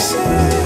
outside.